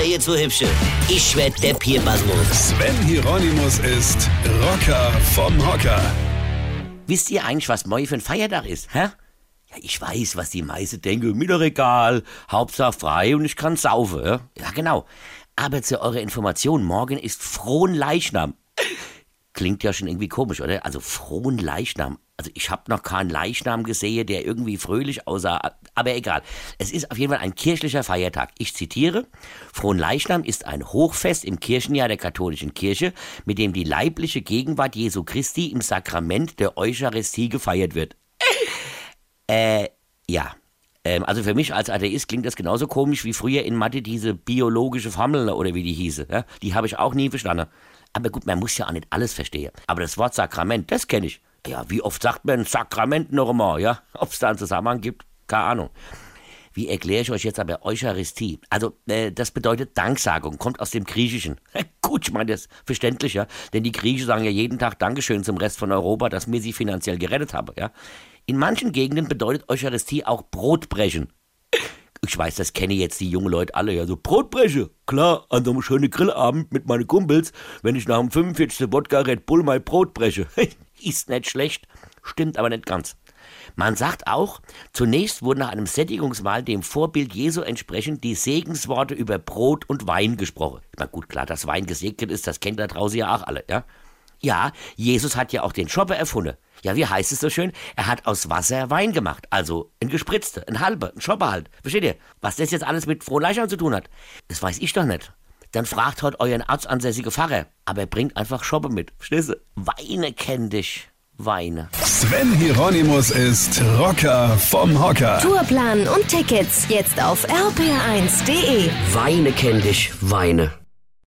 Kinder, ihr zwei Hübsche. Ich werd der Pierpasmus. Sven Hieronymus ist Rocker vom Hocker. Wisst ihr eigentlich, was morgen für ein Feiertag ist, hä? Ja, ich weiß, was die meisten denken. Mir doch egal. Hauptsache frei und ich kann saufen, ja? Ja, genau. Aber zu eurer Information, morgen ist frohen Leichnam. Klingt ja schon irgendwie komisch, oder? Also frohen Leichnam. Also ich habe noch keinen Leichnam gesehen, der irgendwie fröhlich aussah. Aber egal. Es ist auf jeden Fall ein kirchlicher Feiertag. Ich zitiere. Frohen Leichnam ist ein Hochfest im Kirchenjahr der katholischen Kirche, mit dem die leibliche Gegenwart Jesu Christi im Sakrament der Eucharistie gefeiert wird. Äh, ja. Ähm, also für mich als Atheist klingt das genauso komisch wie früher in Mathe diese biologische Formel oder wie die hieße. Die habe ich auch nie verstanden. Aber gut, man muss ja auch nicht alles verstehen. Aber das Wort Sakrament, das kenne ich. Ja, wie oft sagt man Sakrament noch einmal, ja? Ob es da einen Zusammenhang gibt, keine Ahnung. Wie erkläre ich euch jetzt aber Eucharistie? Also, äh, das bedeutet Danksagung, kommt aus dem Griechischen. Gut, ich meine das verständlich, ja. Denn die Griechen sagen ja jeden Tag Dankeschön zum Rest von Europa, dass mir sie finanziell gerettet habe, ja. In manchen Gegenden bedeutet Eucharistie auch Brotbrechen. Ich weiß, das kennen jetzt die jungen Leute alle, ja, so Brotbreche. Klar, an so einem schönen Grillabend mit meinen Kumpels, wenn ich nach dem 45. Wodka Red Bull mein Brot breche. Ist nicht schlecht, stimmt aber nicht ganz. Man sagt auch, zunächst wurden nach einem Sättigungsmahl dem Vorbild Jesu entsprechend die Segensworte über Brot und Wein gesprochen. Meine, gut, klar, dass Wein gesegnet ist, das kennt da draußen ja auch alle, ja? Ja, Jesus hat ja auch den Schopper erfunden. Ja, wie heißt es so schön? Er hat aus Wasser Wein gemacht. Also ein gespritzter, ein halber, ein Schopper halt. Versteht ihr? Was das jetzt alles mit Frohleichnam zu tun hat, das weiß ich doch nicht. Dann fragt heute euren ortsansässige Pfarrer. Aber er bringt einfach Schoppe mit. Verstehst du? Weine kenn dich. Weine. Sven Hieronymus ist Rocker vom Hocker. Tourplan und Tickets jetzt auf rpr1.de. Weine kenn dich, Weine.